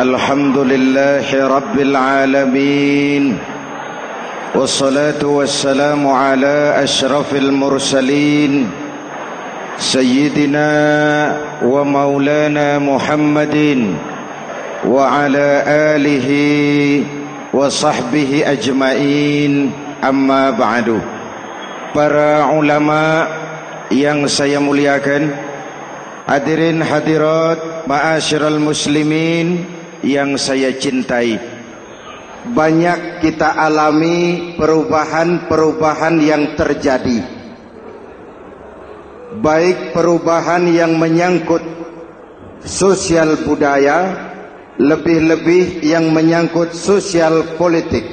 الحمد لله رب العالمين والصلاة والسلام على أشرف المرسلين سيدنا ومولانا محمد وعلى آله وصحبه أجمعين. أما بعد para ulama yang saya muliakan hadirin hadirat ma'asyiral muslimin yang saya cintai. Banyak kita alami perubahan-perubahan yang terjadi. Baik perubahan yang menyangkut sosial budaya lebih-lebih yang menyangkut sosial politik.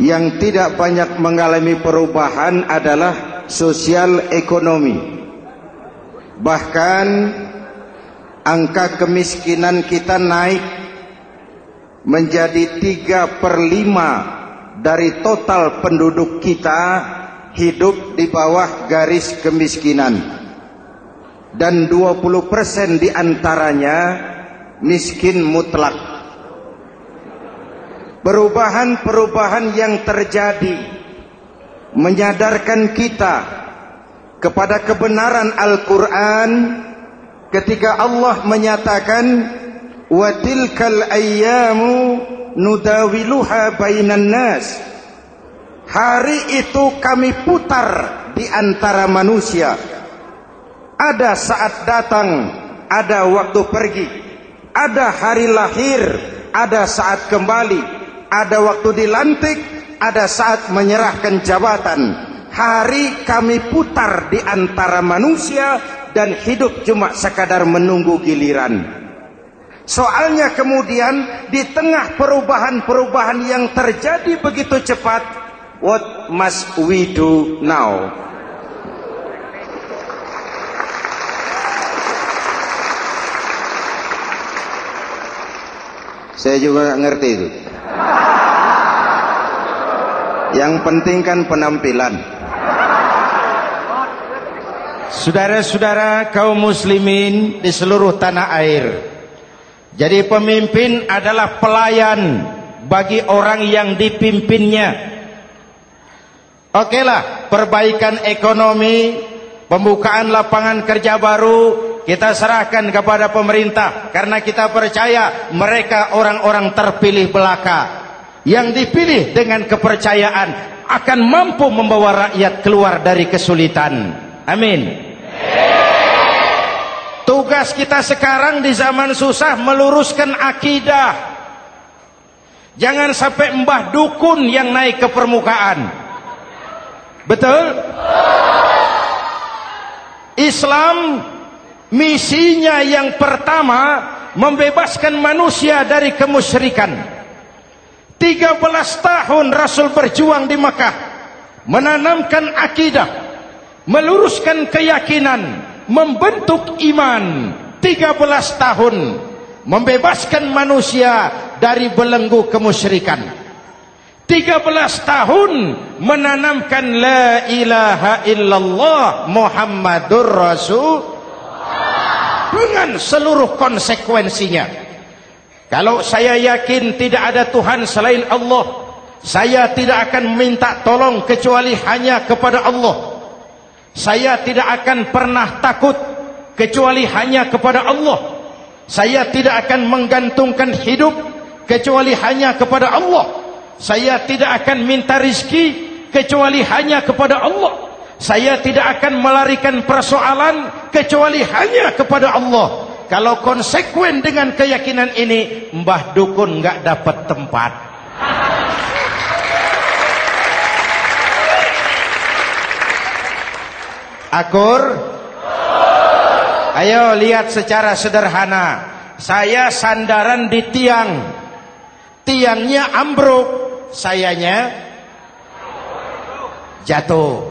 Yang tidak banyak mengalami perubahan adalah sosial ekonomi. Bahkan angka kemiskinan kita naik menjadi 3 per 5 dari total penduduk kita hidup di bawah garis kemiskinan. Dan 20% di antaranya miskin mutlak. Perubahan-perubahan yang terjadi menyadarkan kita kepada kebenaran Al-Quran ketika Allah menyatakan wa tilkal ayyamu nudawiluha bainan nas hari itu kami putar di antara manusia ada saat datang ada waktu pergi ada hari lahir ada saat kembali ada waktu dilantik, ada saat menyerahkan jabatan. Hari kami putar di antara manusia dan hidup cuma sekadar menunggu giliran. Soalnya kemudian di tengah perubahan-perubahan yang terjadi begitu cepat, what must we do now? Saya juga ngerti itu. Yang penting kan penampilan. Saudara-saudara kaum muslimin di seluruh tanah air. Jadi pemimpin adalah pelayan bagi orang yang dipimpinnya. Oke lah, perbaikan ekonomi, pembukaan lapangan kerja baru, kita serahkan kepada pemerintah karena kita percaya mereka orang-orang terpilih belaka yang dipilih dengan kepercayaan akan mampu membawa rakyat keluar dari kesulitan. Amin. Tugas kita sekarang di zaman susah meluruskan akidah. Jangan sampai mbah dukun yang naik ke permukaan. Betul? Islam misinya yang pertama membebaskan manusia dari kemusyrikan. 13 tahun Rasul berjuang di Mekah menanamkan akidah meluruskan keyakinan membentuk iman 13 tahun membebaskan manusia dari belenggu kemusyrikan 13 tahun menanamkan la ilaha illallah Muhammadur Rasul dengan seluruh konsekuensinya kalau saya yakin tidak ada Tuhan selain Allah, saya tidak akan minta tolong kecuali hanya kepada Allah. Saya tidak akan pernah takut kecuali hanya kepada Allah. Saya tidak akan menggantungkan hidup kecuali hanya kepada Allah. Saya tidak akan minta rizki kecuali hanya kepada Allah. Saya tidak akan melarikan persoalan kecuali hanya kepada Allah. Kalau konsekuen dengan keyakinan ini, Mbah Dukun nggak dapat tempat. Akur? Ayo lihat secara sederhana. saya sandaran di tiang. Tiangnya ambruk, sayanya jatuh.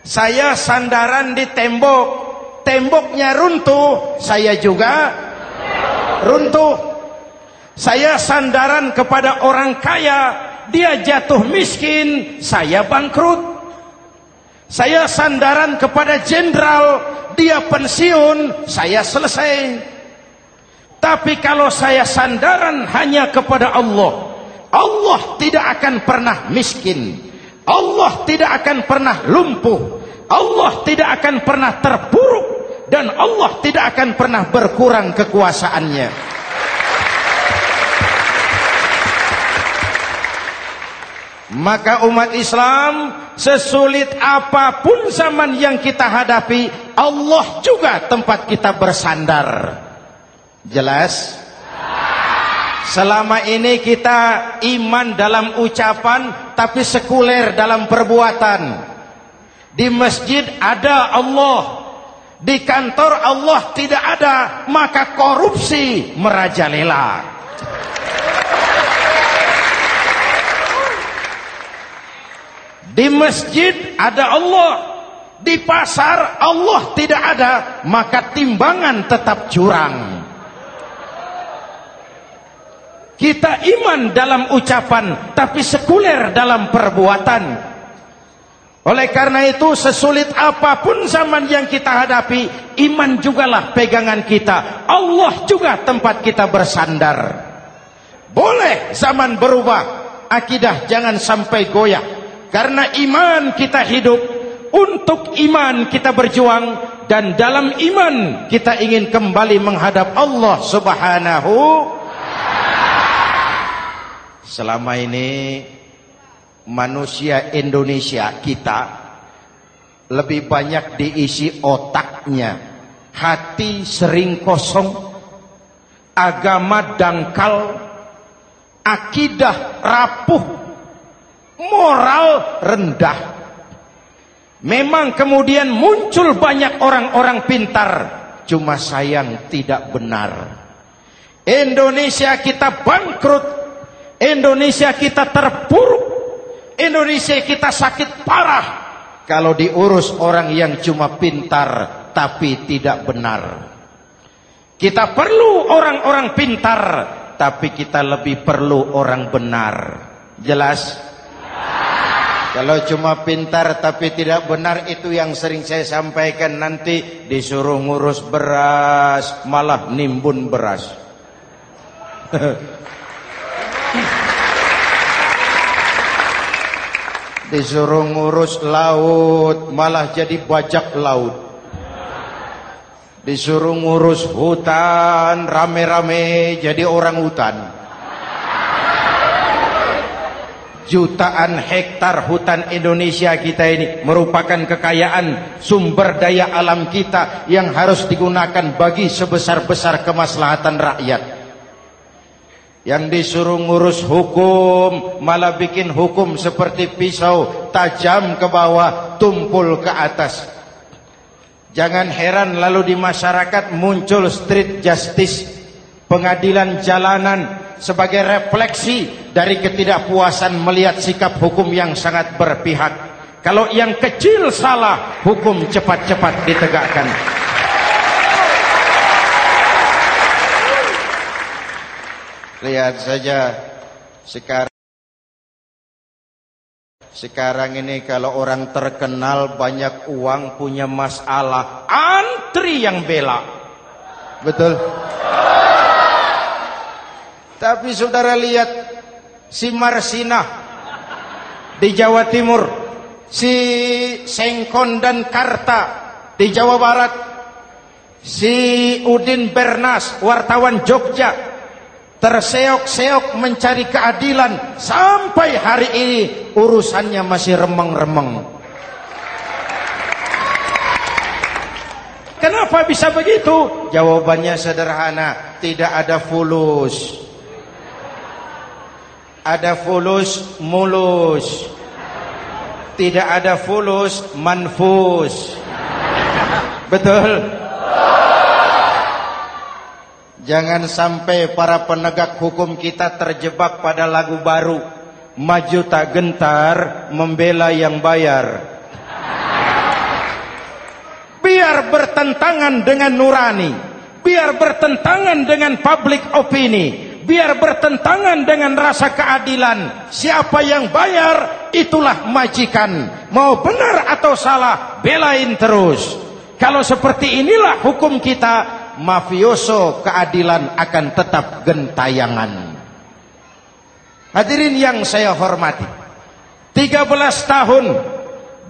Saya sandaran di tembok, temboknya runtuh, saya juga runtuh. Saya sandaran kepada orang kaya, dia jatuh miskin, saya bangkrut. Saya sandaran kepada jenderal, dia pensiun, saya selesai. Tapi kalau saya sandaran hanya kepada Allah, Allah tidak akan pernah miskin. Allah tidak akan pernah lumpuh. Allah tidak akan pernah terpuruk dan Allah tidak akan pernah berkurang kekuasaannya. Maka umat Islam sesulit apa pun zaman yang kita hadapi, Allah juga tempat kita bersandar. Jelas? Selama ini kita iman dalam ucapan tapi sekuler dalam perbuatan. Di masjid ada Allah, di kantor Allah tidak ada, maka korupsi merajalela. Di masjid ada Allah. Di pasar Allah tidak ada. Maka timbangan tetap curang. Kita iman dalam ucapan. Tapi sekuler dalam perbuatan. Oleh karena itu sesulit apa pun zaman yang kita hadapi. Iman jugalah pegangan kita. Allah juga tempat kita bersandar. Boleh zaman berubah. Akidah jangan sampai goyah. Karena iman kita hidup, untuk iman kita berjuang dan dalam iman kita ingin kembali menghadap Allah Subhanahu Selama ini manusia Indonesia kita lebih banyak diisi otaknya, hati sering kosong, agama dangkal, akidah rapuh moral rendah. Memang kemudian muncul banyak orang-orang pintar, cuma sayang tidak benar. Indonesia kita bangkrut, Indonesia kita terpuruk, Indonesia kita sakit parah kalau diurus orang yang cuma pintar tapi tidak benar. Kita perlu orang-orang pintar, tapi kita lebih perlu orang benar. Jelas? Kalau cuma pintar tapi tidak benar itu yang sering saya sampaikan nanti disuruh ngurus beras malah nimbun beras. disuruh ngurus laut malah jadi bajak laut. Disuruh ngurus hutan rame-rame jadi orang hutan. Jutaan hektar hutan Indonesia kita ini merupakan kekayaan sumber daya alam kita yang harus digunakan bagi sebesar-besar kemaslahatan rakyat. Yang disuruh ngurus hukum malah bikin hukum seperti pisau tajam ke bawah tumpul ke atas. Jangan heran lalu di masyarakat muncul street justice pengadilan jalanan sebagai refleksi dari ketidakpuasan melihat sikap hukum yang sangat berpihak. Kalau yang kecil salah, hukum cepat-cepat ditegakkan. Lihat saja sekarang sekarang ini kalau orang terkenal banyak uang punya masalah, antri yang bela. Betul? Tapi saudara lihat si Marsina di Jawa Timur, si Sengkon dan Karta di Jawa Barat, si Udin Bernas wartawan Jogja terseok-seok mencari keadilan sampai hari ini urusannya masih remeng-remeng. Kenapa bisa begitu? Jawabannya sederhana, tidak ada fulus ada fulus mulus tidak ada fulus manfus betul Jangan sampai para penegak hukum kita terjebak pada lagu baru. Maju tak gentar, membela yang bayar. Biar bertentangan dengan nurani. Biar bertentangan dengan public opini. Biar bertentangan dengan rasa keadilan. Siapa yang bayar, itulah majikan. Mau benar atau salah, belain terus. Kalau seperti inilah hukum kita, mafioso keadilan akan tetap gentayangan. Hadirin yang saya hormati. 13 tahun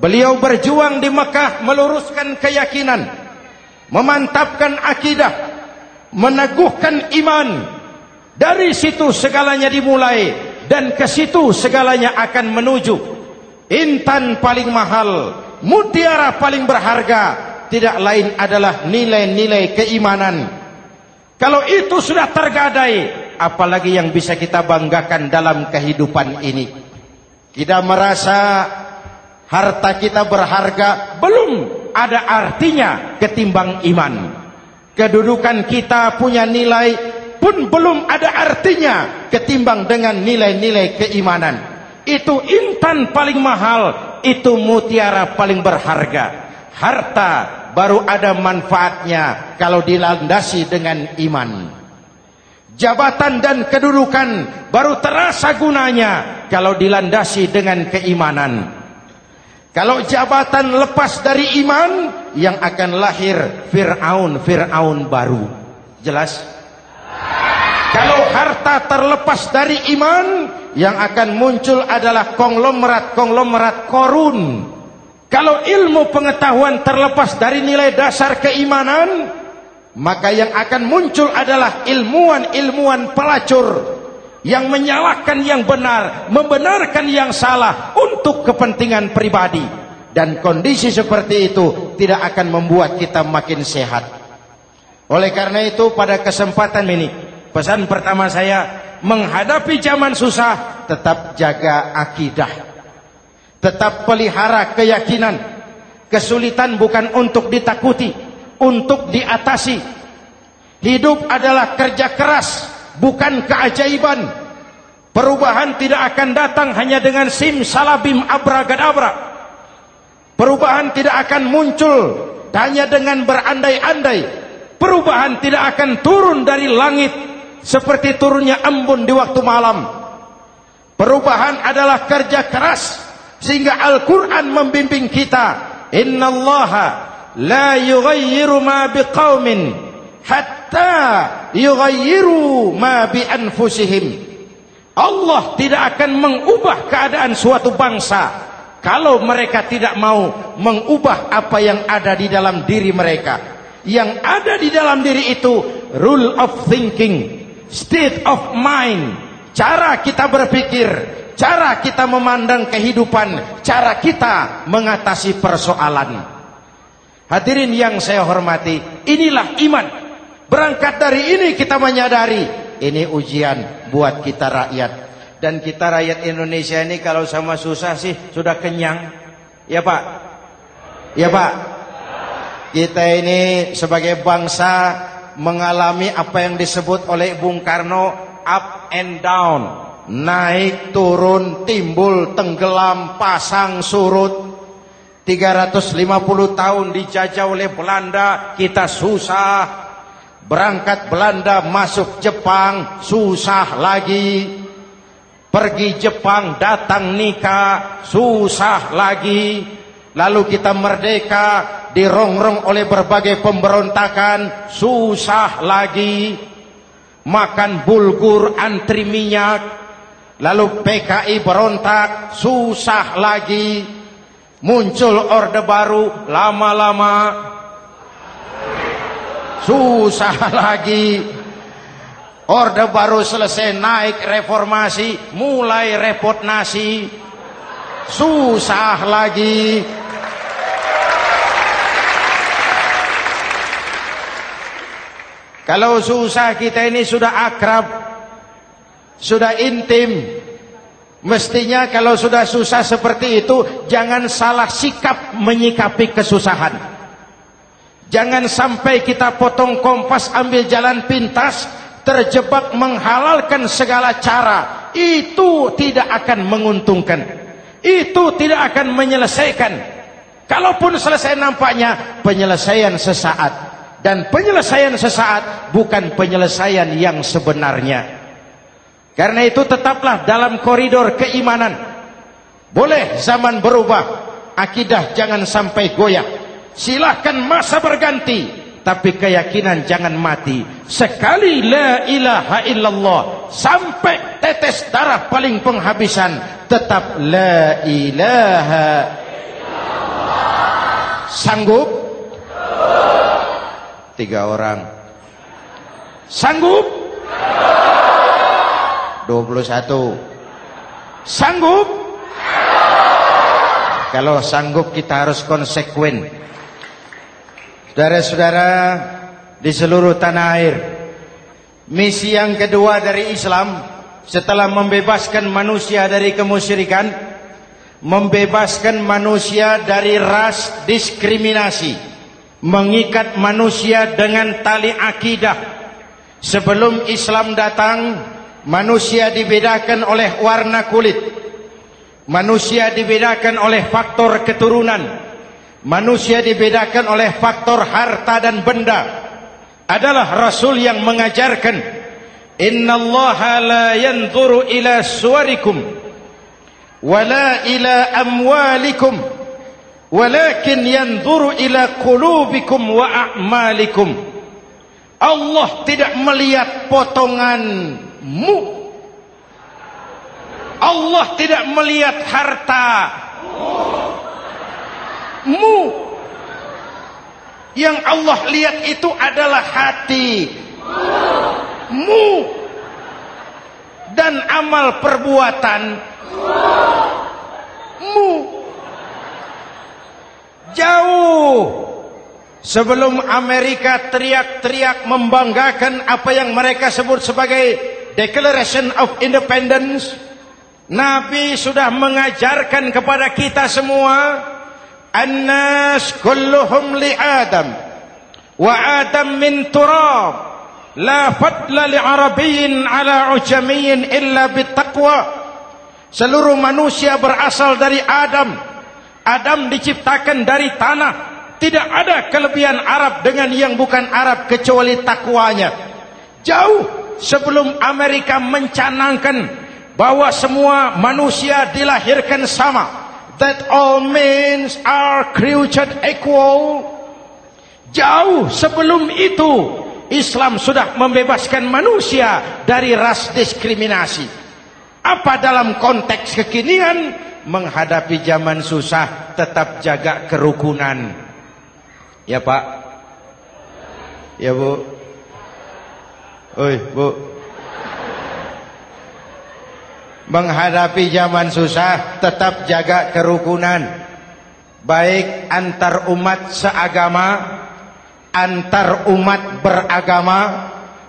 beliau berjuang di Mekah meluruskan keyakinan, memantapkan akidah, meneguhkan iman. Dari situ segalanya dimulai dan ke situ segalanya akan menuju. Intan paling mahal, mutiara paling berharga, tidak lain adalah nilai-nilai keimanan. Kalau itu sudah tergadai, apalagi yang bisa kita banggakan dalam kehidupan ini. Kita merasa harta kita berharga, belum ada artinya ketimbang iman. Kedudukan kita punya nilai pun belum ada artinya ketimbang dengan nilai-nilai keimanan. Itu intan paling mahal, itu mutiara paling berharga. Harta baru ada manfaatnya kalau dilandasi dengan iman. Jabatan dan kedudukan baru terasa gunanya kalau dilandasi dengan keimanan. Kalau jabatan lepas dari iman yang akan lahir Fir'aun Fir'aun baru. Jelas? Kalau harta terlepas dari iman yang akan muncul adalah konglomerat-konglomerat korun kalau ilmu pengetahuan terlepas dari nilai dasar keimanan, maka yang akan muncul adalah ilmuwan-ilmuwan pelacur yang menyalahkan yang benar, membenarkan yang salah untuk kepentingan pribadi. Dan kondisi seperti itu tidak akan membuat kita makin sehat. Oleh karena itu pada kesempatan ini, pesan pertama saya, menghadapi zaman susah, tetap jaga akidah. Tetap pelihara keyakinan. Kesulitan bukan untuk ditakuti, untuk diatasi. Hidup adalah kerja keras, bukan keajaiban. Perubahan tidak akan datang hanya dengan sim salabim abragadabra. Perubahan tidak akan muncul hanya dengan berandai-andai. Perubahan tidak akan turun dari langit seperti turunnya embun di waktu malam. Perubahan adalah kerja keras sehingga Al-Quran membimbing kita. Innallaha la yughayyiru ma biqaumin hatta yughayyiru ma bi anfusihim Allah tidak akan mengubah keadaan suatu bangsa kalau mereka tidak mau mengubah apa yang ada di dalam diri mereka yang ada di dalam diri itu rule of thinking state of mind cara kita berpikir cara kita memandang kehidupan, cara kita mengatasi persoalan. Hadirin yang saya hormati, inilah iman. Berangkat dari ini kita menyadari, ini ujian buat kita rakyat. Dan kita rakyat Indonesia ini kalau sama susah sih sudah kenyang. Ya Pak? Ya Pak? Kita ini sebagai bangsa mengalami apa yang disebut oleh Bung Karno up and down. Naik turun timbul tenggelam pasang surut. 350 tahun dijajah oleh Belanda kita susah. Berangkat Belanda masuk Jepang susah lagi. Pergi Jepang datang nikah susah lagi lalu kita merdeka dirongrong oleh berbagai pemberontakan susah lagi makan bulgur antri minyak Lalu PKI berontak, susah lagi. Muncul orde baru, lama-lama susah lagi. Orde baru selesai naik reformasi, mulai repot nasi. Susah lagi. Kalau susah kita ini sudah akrab sudah intim. Mestinya kalau sudah susah seperti itu, jangan salah sikap menyikapi kesusahan. Jangan sampai kita potong kompas ambil jalan pintas, terjebak menghalalkan segala cara. Itu tidak akan menguntungkan. Itu tidak akan menyelesaikan. Kalaupun selesai nampaknya penyelesaian sesaat. Dan penyelesaian sesaat bukan penyelesaian yang sebenarnya. Karena itu tetaplah dalam koridor keimanan. Boleh zaman berubah. Akidah jangan sampai goyah. Silahkan masa berganti. Tapi keyakinan jangan mati. Sekali la ilaha illallah. Sampai tetes darah paling penghabisan. Tetap la ilaha illallah. Sanggup? Tiga orang. Sanggup? Sanggup. 21 sanggup kalau sanggup kita harus konsekuen saudara-saudara di seluruh tanah air misi yang kedua dari Islam setelah membebaskan manusia dari kemusyrikan membebaskan manusia dari ras diskriminasi mengikat manusia dengan tali akidah. Sebelum Islam datang manusia dibedakan oleh warna kulit. Manusia dibedakan oleh faktor keturunan. Manusia dibedakan oleh faktor harta dan benda. Adalah rasul yang mengajarkan innallaha la yanzuru ila suwarikum wala ila amwalikum walakin yanzuru ila qulubikum wa a'malikum. Allah tidak melihat potongan mu Allah tidak melihat harta mu yang Allah lihat itu adalah hati mu dan amal perbuatan mu jauh sebelum Amerika teriak-teriak membanggakan apa yang mereka sebut sebagai Declaration of Independence. Nabi sudah mengajarkan kepada kita semua An-nas kulluhum li Adam Wa Adam min turab. La fadla li Arabiyin ala ujamiyin illa bitaqwa Seluruh manusia berasal dari Adam Adam diciptakan dari tanah. Tidak ada kelebihan Arab dengan yang bukan Arab kecuali takwanya. Jauh sebelum Amerika mencanangkan bahwa semua manusia dilahirkan sama. That all men are created equal. Jauh sebelum itu Islam sudah membebaskan manusia dari ras diskriminasi. Apa dalam konteks kekinian menghadapi zaman susah tetap jaga kerukunan ya Pak ya Bu Oi, Bu. Menghadapi zaman susah tetap jaga kerukunan. Baik antar umat seagama, antar umat beragama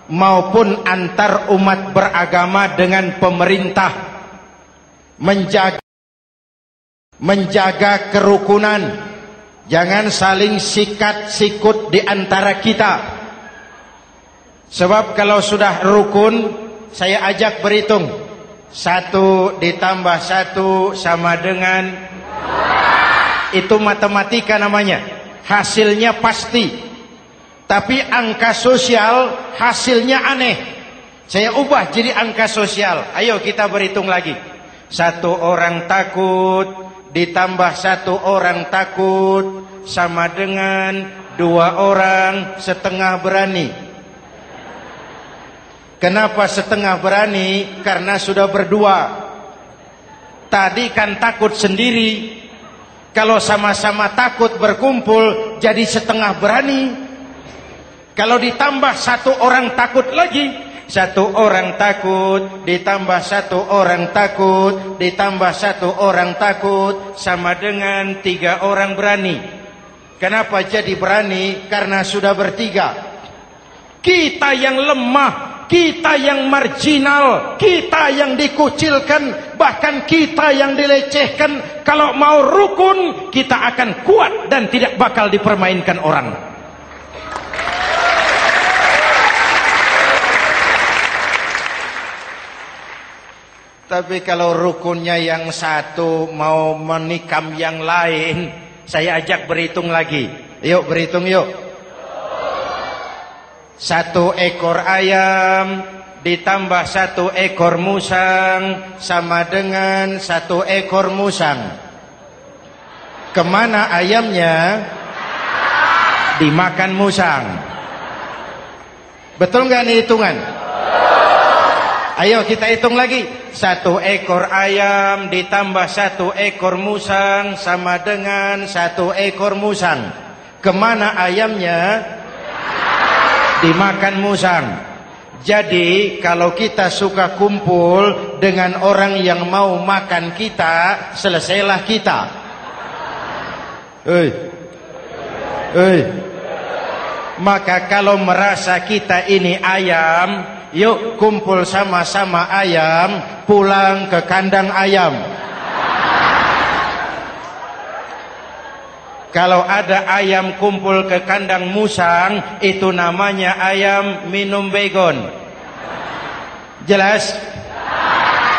maupun antar umat beragama dengan pemerintah menjaga menjaga kerukunan. Jangan saling sikat sikut di antara kita. Sebab kalau sudah rukun Saya ajak berhitung. Satu ditambah satu sama dengan Itu matematika namanya. Hasilnya pasti. Tapi angka sosial hasilnya aneh. Saya ubah jadi angka sosial. Ayo kita berhitung lagi. Satu orang takut Ditambah satu orang takut Sama dengan Dua orang setengah berani Kenapa setengah berani? Karena sudah berdua. Tadi kan takut sendiri. Kalau sama-sama takut berkumpul jadi setengah berani. Kalau ditambah satu orang takut lagi, satu orang takut ditambah satu orang takut ditambah satu orang takut sama dengan tiga orang berani. Kenapa jadi berani? Karena sudah bertiga. Kita yang lemah kita yang marginal, kita yang dikucilkan, bahkan kita yang dilecehkan, kalau mau rukun, kita akan kuat dan tidak bakal dipermainkan orang. Tapi kalau rukunnya yang satu mau menikam yang lain, saya ajak berhitung lagi. Yuk berhitung yuk. Satu ekor ayam ditambah satu ekor musang sama dengan satu ekor musang. Ke mana ayamnya? Dimakan musang. Betul nggak nih hitungan? Ayo kita hitung lagi. Satu ekor ayam ditambah satu ekor musang sama dengan satu ekor musang. Ke mana ayamnya? Dimakan musang. Jadi kalau kita suka kumpul dengan orang yang mau makan kita, selesailah kita. Hei. Hei. Maka kalau merasa kita ini ayam, Yuk kumpul sama-sama ayam Pulang ke kandang ayam. Kalau ada ayam kumpul ke kandang musang Itu namanya ayam minum begon. Jelas?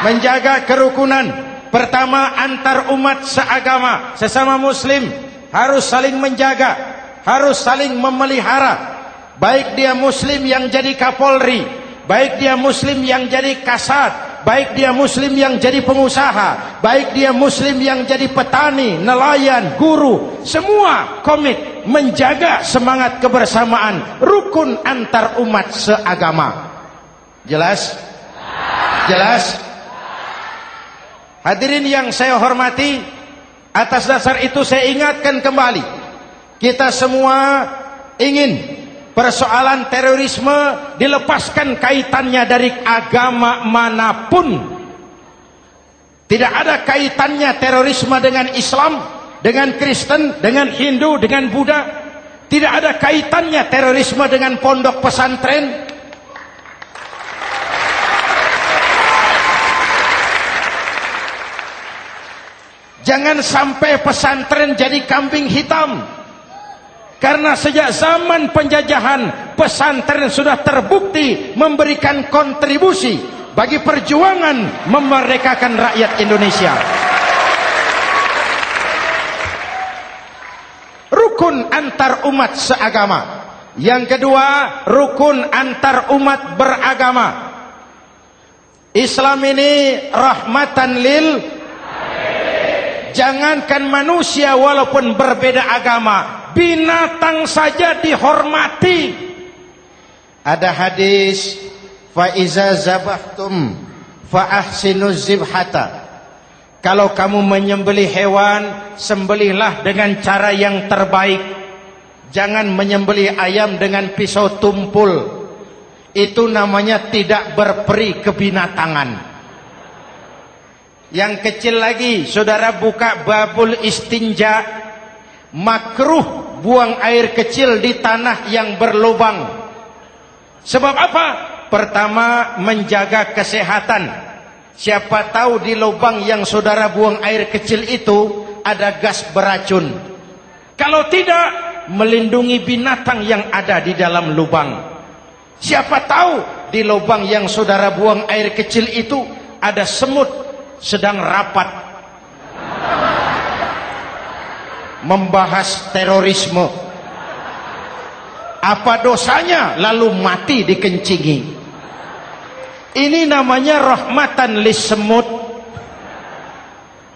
Menjaga kerukunan. Pertama antar umat seagama Sesama muslim. Harus saling menjaga Harus saling memelihara. Baik dia muslim yang jadi kapolri baik dia muslim yang jadi kasat baik dia muslim yang jadi pengusaha baik dia muslim yang jadi petani nelayan guru semua komit menjaga semangat kebersamaan rukun antar umat seagama. Jelas? Jelas? Hadirin yang saya hormati atas dasar itu saya ingatkan kembali kita semua ingin persoalan terorisme dilepaskan kaitannya dari agama mana pun. Tidak ada kaitannya terorisme dengan Islam dengan Kristen, dengan Hindu, dengan Buddha. Tidak ada kaitannya terorisme dengan pondok pesantren. Jangan sampai pesantren jadi kambing hitam karena sejak zaman penjajahan pesantren sudah terbukti memberikan kontribusi bagi perjuangan memerdekakan rakyat Indonesia. Rukun antar umat seagama. Yang kedua, rukun antar umat beragama. Islam ini rahmatan lil Jangankan manusia walaupun berbeda agama binatang saja dihormati. Ada hadis fa iza zabahtum fa zibhata. Kalau kamu menyembelih hewan sembelihlah dengan cara yang terbaik. Jangan menyembelih ayam dengan pisau tumpul. Itu namanya tidak berperi kebinatangan. Yang kecil lagi saudara buka babul istinja makruh buang air kecil di tanah yang berlubang. Sebab apa? pertama menjaga kesehatan. Siapa tahu di lubang yang saudara buang air kecil itu ada gas beracun. Kalau tidak melindungi binatang yang ada di dalam lubang. Siapa tahu di lubang yang saudara buang air kecil itu ada semut sedang rapat membahas terorisme. Apa dosanya? Lalu mati dikencingi. Ini namanya rahmatan semut.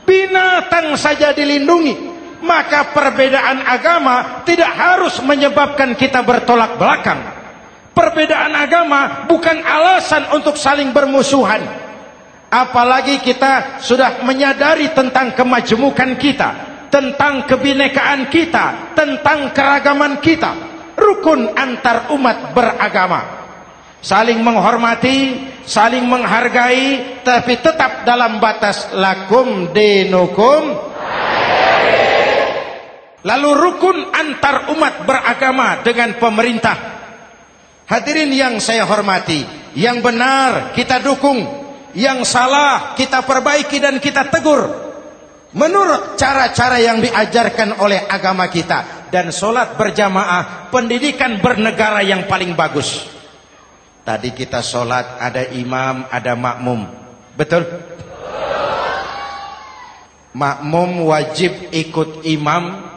binatang saja dilindungi. Maka perbedaan agama tidak harus menyebabkan kita bertolak belakang. Perbedaan agama bukan alasan untuk saling bermusuhan. Apalagi kita sudah menyadari tentang kemajemukan kita tentang kebinekaan kita, tentang keragaman kita, rukun antar umat beragama. Saling menghormati, saling menghargai, tapi tetap dalam batas lakum dinukum. Lalu rukun antar umat beragama dengan pemerintah. Hadirin yang saya hormati, yang benar kita dukung, yang salah kita perbaiki dan kita tegur menurut cara-cara yang diajarkan oleh agama kita dan solat berjamaah pendidikan bernegara yang paling bagus. Tadi kita solat ada imam ada makmum. Betul? Makmum wajib ikut imam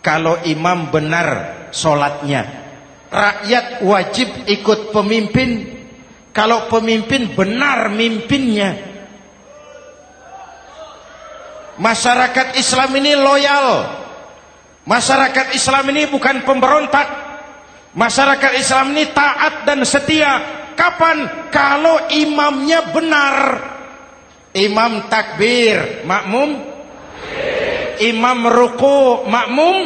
kalau imam benar solatnya rakyat wajib ikut pemimpin kalau pemimpin benar mimpinnya masyarakat Islam ini loyal. Masyarakat Islam ini bukan pemberontak. Masyarakat Islam ini taat dan setia. Kapan? Kalau imamnya benar. Imam takbir makmum? Imam ruku makmum?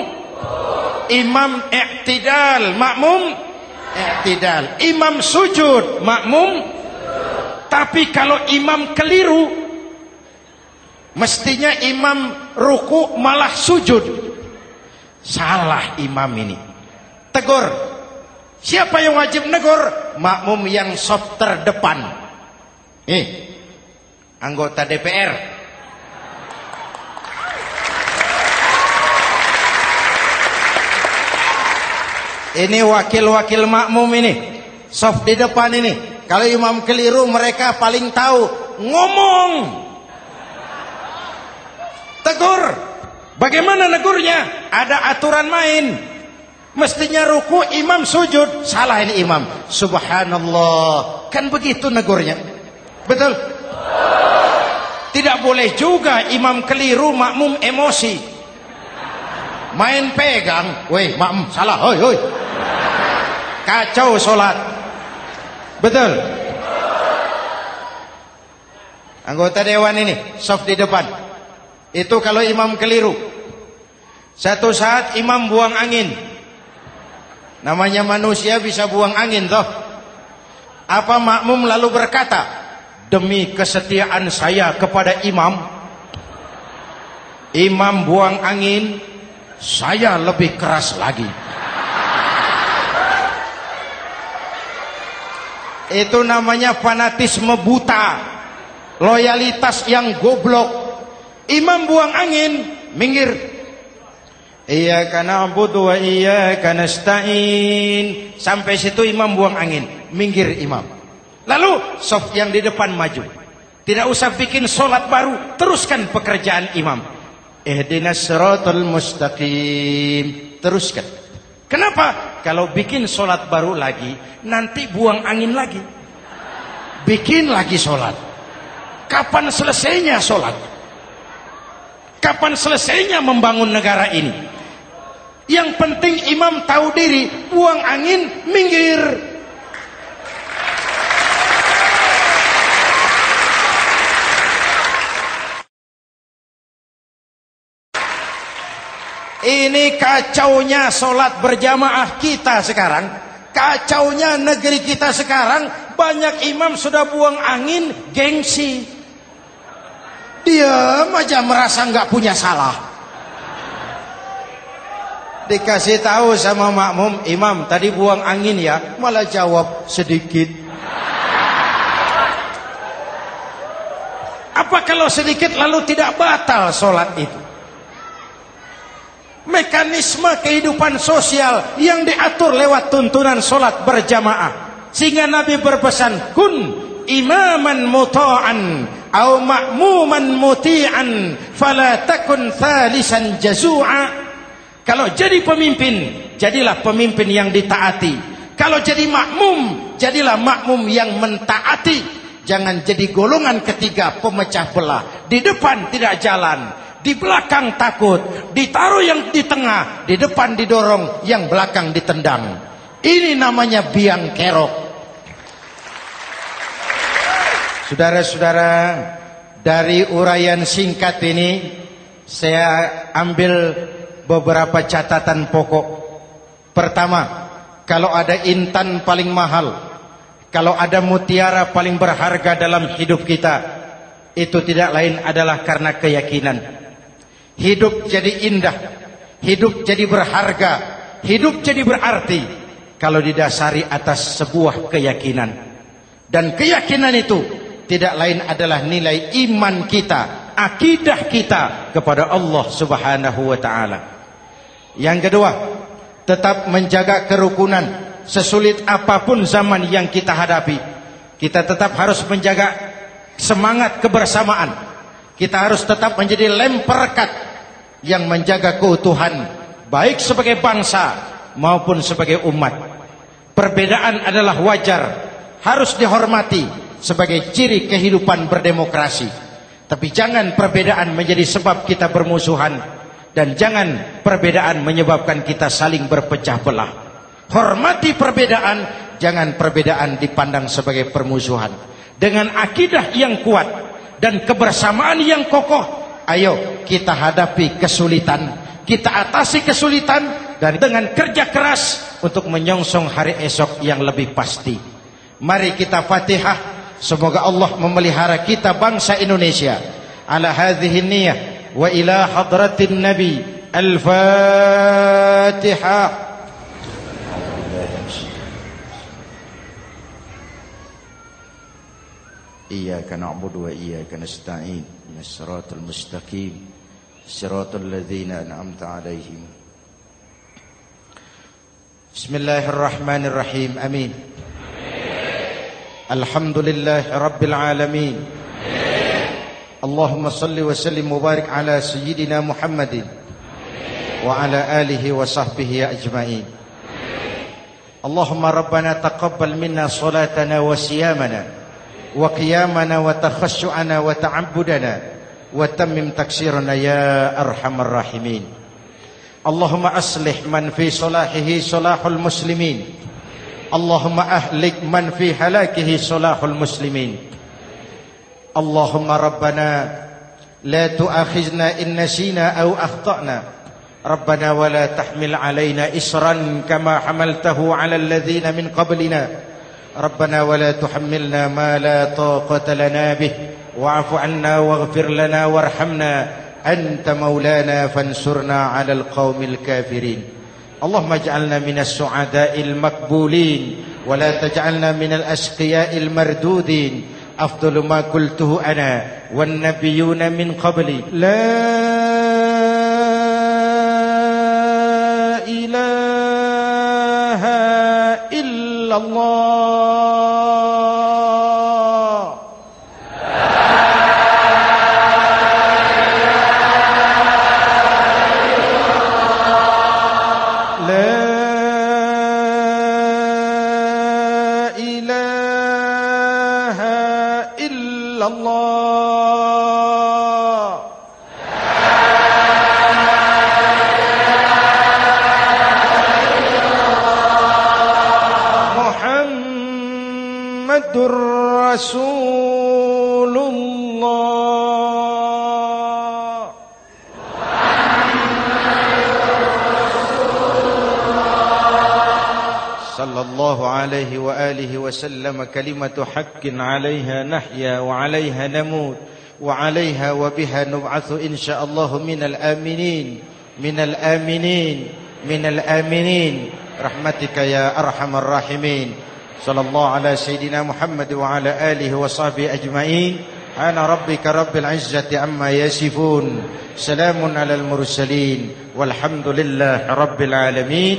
Imam i'tidal makmum? I'tidal imam sujud makmum? Tapi kalau imam keliru mestinya imam ruku malah sujud salah imam ini tegur siapa yang wajib negur makmum yang sop terdepan eh anggota DPR Ini wakil-wakil makmum ini. Soft di depan ini. Kalau imam keliru mereka paling tahu. Ngomong. Tegur. Bagaimana negurnya? Ada aturan main. Mestinya ruku imam sujud. Salah ini imam. Subhanallah. Kan begitu negurnya. Betul? Tidak boleh juga imam keliru makmum emosi. Main pegang. Weh makmum salah. Hoi hoi kacau sholat betul anggota dewan ini soft di depan itu kalau imam keliru satu saat imam buang angin namanya manusia bisa buang angin toh apa makmum lalu berkata demi kesetiaan saya kepada imam imam buang angin saya lebih keras lagi Itu namanya fanatisme buta. Loyalitas yang goblok. Imam buang angin, minggir. Iyyaka na'budu wa iyyaka nasta'in. Sampai situ imam buang angin, minggir imam. Lalu soft yang di depan maju. Tidak usah bikin solat baru, teruskan pekerjaan imam. Ihdinas siratal mustaqim. Teruskan. Kenapa? Kalau bikin sholat baru lagi, nanti buang angin lagi. Bikin lagi sholat. Kapan selesainya sholat? Kapan selesainya membangun negara ini? Yang penting imam tahu diri, buang angin, minggir. Ini kacaunya solat berjamaah kita sekarang. Kacaunya negeri kita sekarang. Banyak imam sudah buang angin gengsi. Dia aja merasa nggak punya salah. Dikasih tahu sama makmum, imam tadi buang angin ya. Malah jawab sedikit. Apa kalau sedikit lalu tidak batal solat itu? mekanisme kehidupan sosial yang diatur lewat tuntunan solat berjamaah sehingga Nabi berpesan kun imaman muta'an au ma'muman muti'an fala takun thalisan jazu'a kalau jadi pemimpin jadilah pemimpin yang ditaati kalau jadi makmum jadilah makmum yang mentaati jangan jadi golongan ketiga pemecah belah di depan tidak jalan di belakang takut, ditaruh yang di tengah, di depan didorong, yang belakang ditendang. Ini namanya biang kerok. Saudara-saudara, dari uraian singkat ini saya ambil beberapa catatan pokok. Pertama, kalau ada intan paling mahal, kalau ada mutiara paling berharga dalam hidup kita, itu tidak lain adalah karena keyakinan. Hidup jadi indah, hidup jadi berharga, hidup jadi berarti kalau didasari atas sebuah keyakinan. Dan keyakinan itu tidak lain adalah nilai iman kita, akidah kita kepada Allah Subhanahu wa taala. Yang kedua, tetap menjaga kerukunan sesulit apa pun zaman yang kita hadapi. Kita tetap harus menjaga semangat kebersamaan Kita harus tetap menjadi lem perekat yang menjaga keutuhan baik sebagai bangsa maupun sebagai umat. Perbedaan adalah wajar, harus dihormati sebagai ciri kehidupan berdemokrasi. Tapi jangan perbedaan menjadi sebab kita bermusuhan dan jangan perbedaan menyebabkan kita saling berpecah belah. Hormati perbedaan, jangan perbedaan dipandang sebagai permusuhan. Dengan akidah yang kuat dan kebersamaan yang kokoh, ayo kita hadapi kesulitan, kita atasi kesulitan dan dengan kerja keras untuk menyongsong hari esok yang lebih pasti. Mari kita Fatihah, Semoga Allah memelihara kita bangsa Indonesia. Ala hadhihi niyah wa ila hadratin nabi. Al-fatihah Iyyaka na'budu wa iyyaka nasta'in. Ihdinas siratal mustaqim. Siratal ladzina an'amta 'alaihim. Bismillahirrahmanirrahim. Amin. الحمد لله رب العالمين اللهم صل وسلم وبارك على سيدنا محمد وعلى آله وصحبه أجمعين اللهم ربنا تقبل منا صلاتنا وصيامنا وقيامنا وتخشعنا وتعبدنا وتمم تكسيرنا يا أرحم الراحمين اللهم أصلح من في صلاحه صلاح المسلمين اللهم أهلك من في هلاكه صلاح المسلمين. اللهم ربنا لا تؤاخذنا إن نسينا أو أخطأنا. ربنا ولا تحمل علينا إسرا كما حملته على الذين من قبلنا. ربنا ولا تحملنا ما لا طاقة لنا به. واعف عنا واغفر لنا وارحمنا. أنت مولانا فانصرنا على القوم الكافرين. اللهم اجعلنا من السعداء المقبولين ولا تجعلنا من الأشقياء المردودين. أفضل ما قلته أنا والنبيون من قبلي. لا إله إلا الله. عليه وآله وسلم كلمة حق عليها نحيا وعليها نموت وعليها وبها نبعث إن شاء الله من الآمنين من الآمنين من الآمنين. رحمتك يا أرحم الراحمين. صلى الله على سيدنا محمد وعلى آله وصحبه أجمعين. أنا ربك رب العزة عما يصفون سلام على المرسلين والحمد لله رب العالمين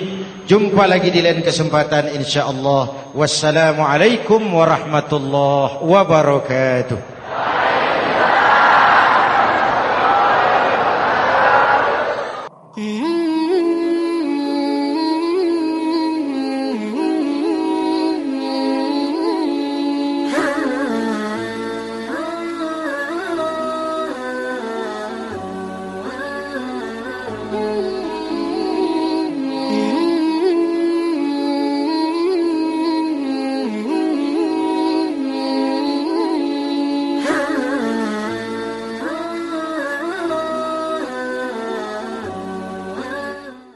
jumpa lagi di lain kesempatan insyaallah wassalamu alaikum warahmatullahi wabarakatuh